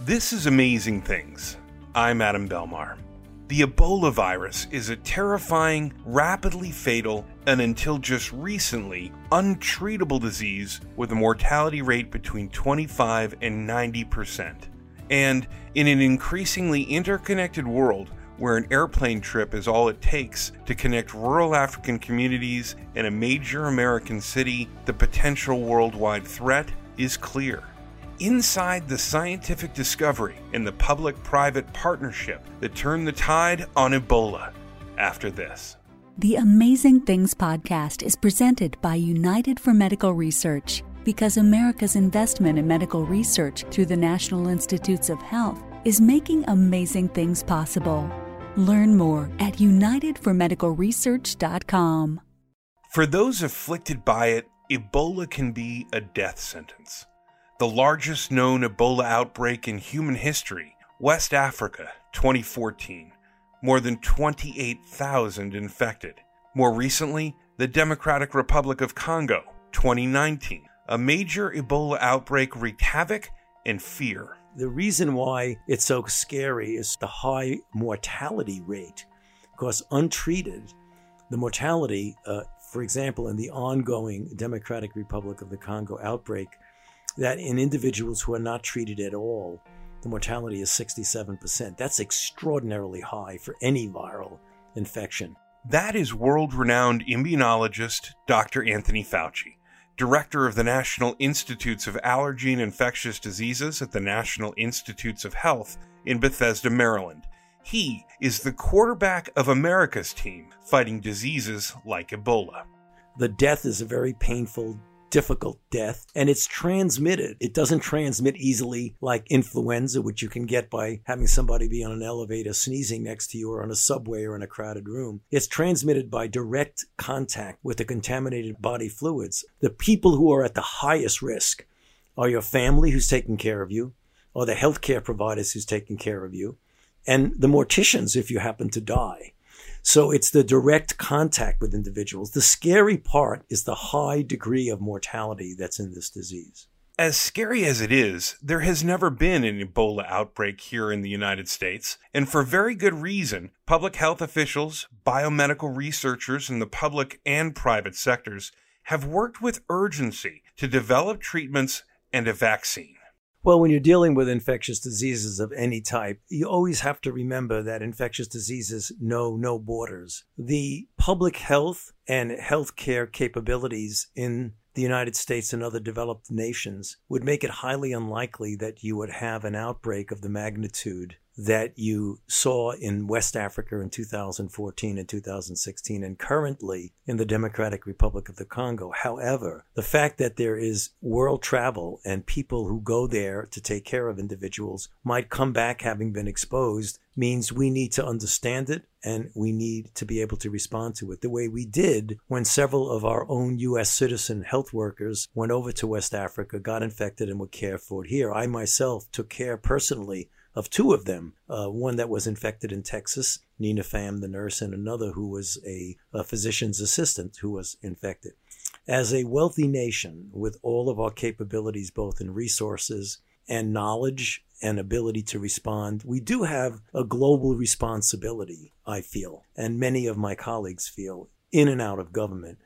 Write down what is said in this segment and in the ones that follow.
This is Amazing Things. I'm Adam Belmar. The Ebola virus is a terrifying, rapidly fatal, and until just recently, untreatable disease with a mortality rate between 25 and 90 percent. And in an increasingly interconnected world where an airplane trip is all it takes to connect rural African communities and a major American city, the potential worldwide threat is clear. Inside the scientific discovery and the public private partnership that turned the tide on Ebola after this. The Amazing Things podcast is presented by United for Medical Research because America's investment in medical research through the National Institutes of Health is making amazing things possible. Learn more at unitedformedicalresearch.com. For those afflicted by it, Ebola can be a death sentence. The largest known Ebola outbreak in human history, West Africa, 2014. More than 28,000 infected. More recently, the Democratic Republic of Congo, 2019. A major Ebola outbreak wreaked havoc and fear. The reason why it's so scary is the high mortality rate. Because untreated, the mortality, uh, for example, in the ongoing Democratic Republic of the Congo outbreak, that in individuals who are not treated at all, the mortality is 67%. That's extraordinarily high for any viral infection. That is world renowned immunologist Dr. Anthony Fauci director of the National Institutes of Allergy and Infectious Diseases at the National Institutes of Health in Bethesda, Maryland. He is the quarterback of America's team fighting diseases like Ebola. The death is a very painful difficult death and it's transmitted. It doesn't transmit easily like influenza, which you can get by having somebody be on an elevator sneezing next to you or on a subway or in a crowded room. It's transmitted by direct contact with the contaminated body fluids. The people who are at the highest risk are your family who's taking care of you, or the healthcare providers who's taking care of you, and the morticians if you happen to die. So it's the direct contact with individuals. The scary part is the high degree of mortality that's in this disease. As scary as it is, there has never been an Ebola outbreak here in the United States, and for very good reason. Public health officials, biomedical researchers in the public and private sectors have worked with urgency to develop treatments and a vaccine. Well, when you're dealing with infectious diseases of any type, you always have to remember that infectious diseases know no borders. The public health and healthcare capabilities in the United States and other developed nations would make it highly unlikely that you would have an outbreak of the magnitude that you saw in West Africa in 2014 and 2016 and currently in the Democratic Republic of the Congo. However, the fact that there is world travel and people who go there to take care of individuals might come back having been exposed means we need to understand it and we need to be able to respond to it the way we did when several of our own U.S. citizen health workers went over to West Africa, got infected, and were cared for here. I myself took care personally of two of them. Uh, one that was infected in Texas, Nina Pham, the nurse, and another who was a, a physician's assistant who was infected. As a wealthy nation with all of our capabilities, both in resources and knowledge and ability to respond, we do have a global responsibility, I feel, and many of my colleagues feel, in and out of government,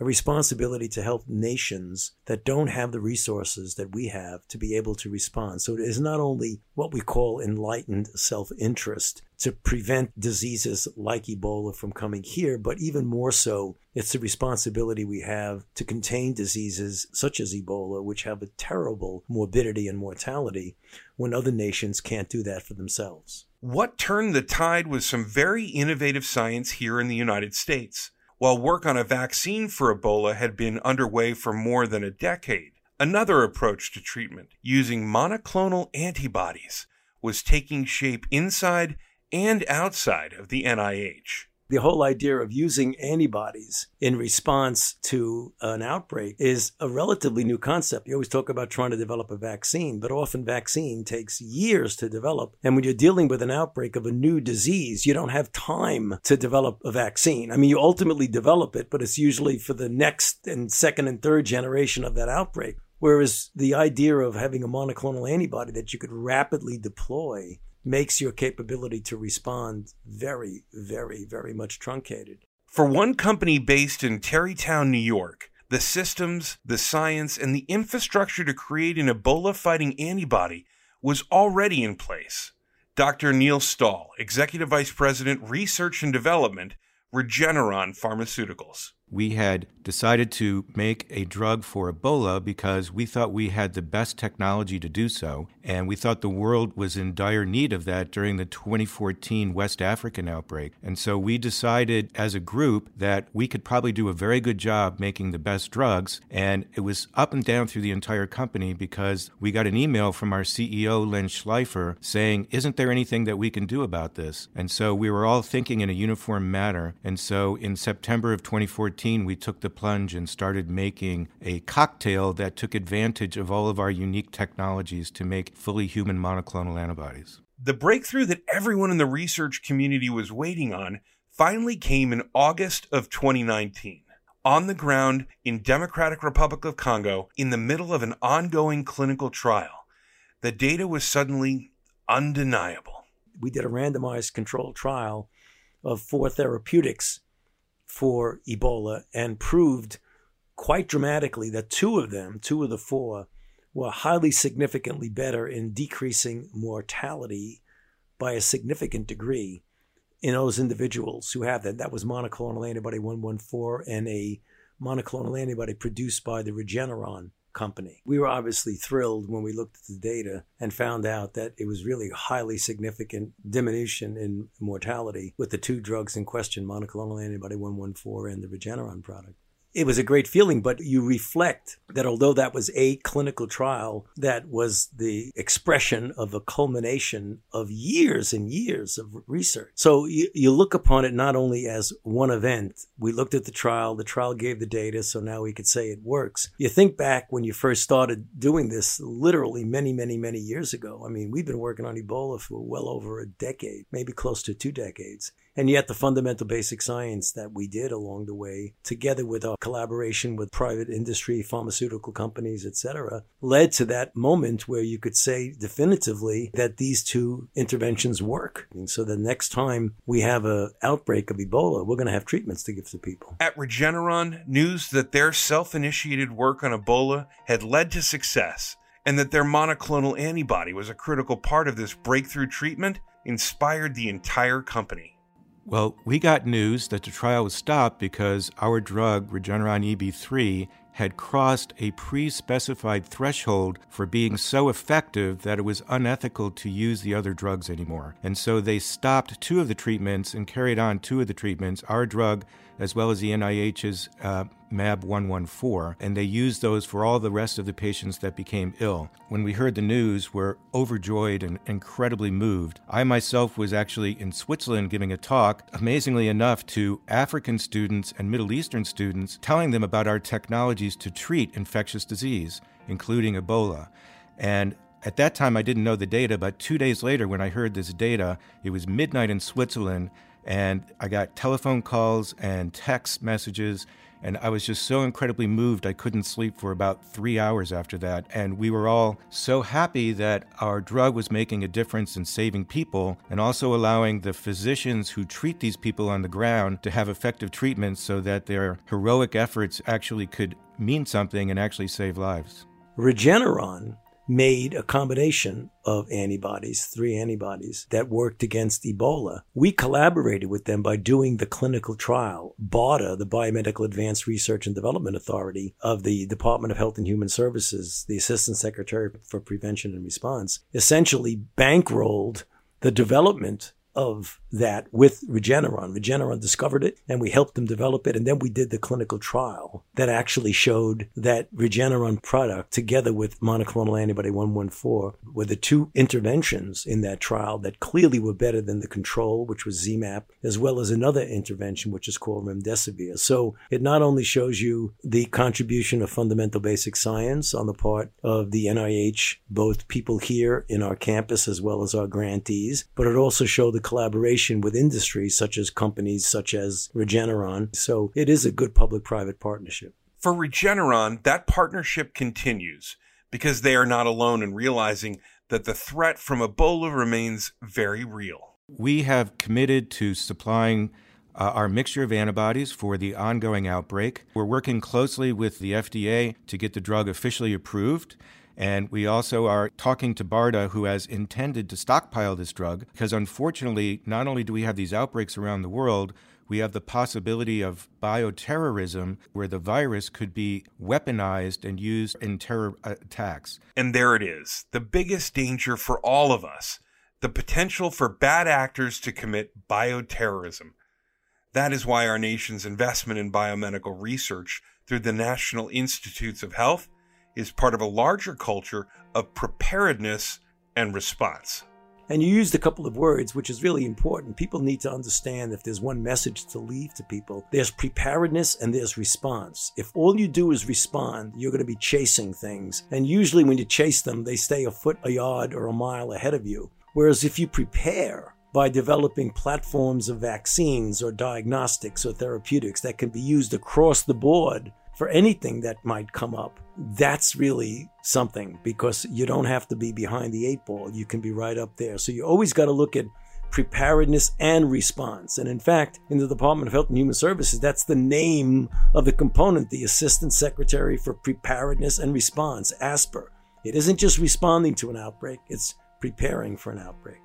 a responsibility to help nations that don't have the resources that we have to be able to respond. So it is not only what we call enlightened self interest to prevent diseases like Ebola from coming here, but even more so, it's the responsibility we have to contain diseases such as Ebola, which have a terrible morbidity and mortality when other nations can't do that for themselves. What turned the tide was some very innovative science here in the United States. While work on a vaccine for Ebola had been underway for more than a decade, another approach to treatment, using monoclonal antibodies, was taking shape inside and outside of the NIH the whole idea of using antibodies in response to an outbreak is a relatively new concept. You always talk about trying to develop a vaccine, but often vaccine takes years to develop. And when you're dealing with an outbreak of a new disease, you don't have time to develop a vaccine. I mean, you ultimately develop it, but it's usually for the next and second and third generation of that outbreak. Whereas the idea of having a monoclonal antibody that you could rapidly deploy makes your capability to respond very, very, very much truncated. For one company based in Tarrytown, New York, the systems, the science, and the infrastructure to create an Ebola fighting antibody was already in place. Dr. Neil Stahl, Executive Vice President, Research and Development, Regeneron Pharmaceuticals we had decided to make a drug for Ebola because we thought we had the best technology to do so. And we thought the world was in dire need of that during the 2014 West African outbreak. And so we decided as a group that we could probably do a very good job making the best drugs. And it was up and down through the entire company because we got an email from our CEO, Len Schleifer, saying, Isn't there anything that we can do about this? And so we were all thinking in a uniform manner. And so in September of 2014, we took the plunge and started making a cocktail that took advantage of all of our unique technologies to make fully human monoclonal antibodies. The breakthrough that everyone in the research community was waiting on finally came in August of 2019 on the ground in Democratic Republic of Congo in the middle of an ongoing clinical trial. The data was suddenly undeniable. We did a randomized controlled trial of four therapeutics for Ebola and proved quite dramatically that two of them, two of the four, were highly significantly better in decreasing mortality by a significant degree in those individuals who have that. That was monoclonal antibody 114 and a monoclonal antibody produced by the Regeneron company. We were obviously thrilled when we looked at the data and found out that it was really a highly significant diminution in mortality with the two drugs in question, monoclonal antibody 114 and the Regeneron product it was a great feeling, but you reflect that although that was a clinical trial, that was the expression of a culmination of years and years of research. So you, you look upon it not only as one event. We looked at the trial, the trial gave the data, so now we could say it works. You think back when you first started doing this, literally many, many, many years ago. I mean, we've been working on Ebola for well over a decade, maybe close to two decades. And yet, the fundamental basic science that we did along the way, together with our collaboration with private industry, pharmaceutical companies, etc., led to that moment where you could say definitively that these two interventions work. And so the next time we have an outbreak of Ebola, we're going to have treatments to give to people. At Regeneron, news that their self initiated work on Ebola had led to success and that their monoclonal antibody was a critical part of this breakthrough treatment inspired the entire company. Well, we got news that the trial was stopped because our drug, Regeneron EB3, had crossed a pre specified threshold for being so effective that it was unethical to use the other drugs anymore. And so they stopped two of the treatments and carried on two of the treatments. Our drug as well as the NIH's uh, MAB 114, and they used those for all the rest of the patients that became ill. When we heard the news, we're overjoyed and incredibly moved. I myself was actually in Switzerland giving a talk, amazingly enough, to African students and Middle Eastern students, telling them about our technologies to treat infectious disease, including Ebola. And at that time, I didn't know the data, but two days later, when I heard this data, it was midnight in Switzerland, and I got telephone calls and text messages. And I was just so incredibly moved, I couldn't sleep for about three hours after that. And we were all so happy that our drug was making a difference in saving people and also allowing the physicians who treat these people on the ground to have effective treatments so that their heroic efforts actually could mean something and actually save lives. Regeneron made a combination of antibodies, three antibodies that worked against Ebola. We collaborated with them by doing the clinical trial. BARDA, the Biomedical Advanced Research and Development Authority of the Department of Health and Human Services, the Assistant Secretary for Prevention and Response, essentially bankrolled the development of that with Regeneron. Regeneron discovered it and we helped them develop it. And then we did the clinical trial that actually showed that Regeneron product together with monoclonal antibody 114 were the two interventions in that trial that clearly were better than the control, which was ZMapp, as well as another intervention, which is called remdesivir. So it not only shows you the contribution of fundamental basic science on the part of the NIH, both people here in our campus as well as our grantees, but it also showed the collaboration with industries such as companies such as Regeneron. So it is a good public private partnership. For Regeneron, that partnership continues because they are not alone in realizing that the threat from Ebola remains very real. We have committed to supplying uh, our mixture of antibodies for the ongoing outbreak. We're working closely with the FDA to get the drug officially approved. And we also are talking to BARDA, who has intended to stockpile this drug, because unfortunately, not only do we have these outbreaks around the world, we have the possibility of bioterrorism where the virus could be weaponized and used in terror attacks. And there it is the biggest danger for all of us the potential for bad actors to commit bioterrorism. That is why our nation's investment in biomedical research through the National Institutes of Health is part of a larger culture of preparedness and response. And you used a couple of words, which is really important. People need to understand if there's one message to leave to people, there's preparedness and there's response. If all you do is respond, you're going to be chasing things. And usually when you chase them, they stay a foot, a yard, or a mile ahead of you. Whereas if you prepare, by developing platforms of vaccines or diagnostics or therapeutics that can be used across the board for anything that might come up. That's really something because you don't have to be behind the eight ball. You can be right up there. So you always got to look at preparedness and response. And in fact, in the Department of Health and Human Services, that's the name of the component, the Assistant Secretary for Preparedness and Response, ASPR. It isn't just responding to an outbreak, it's preparing for an outbreak.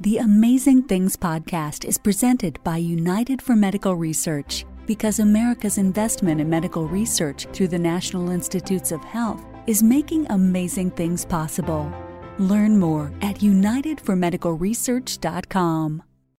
The Amazing Things podcast is presented by United for Medical Research because America's investment in medical research through the National Institutes of Health is making amazing things possible. Learn more at unitedformedicalresearch.com.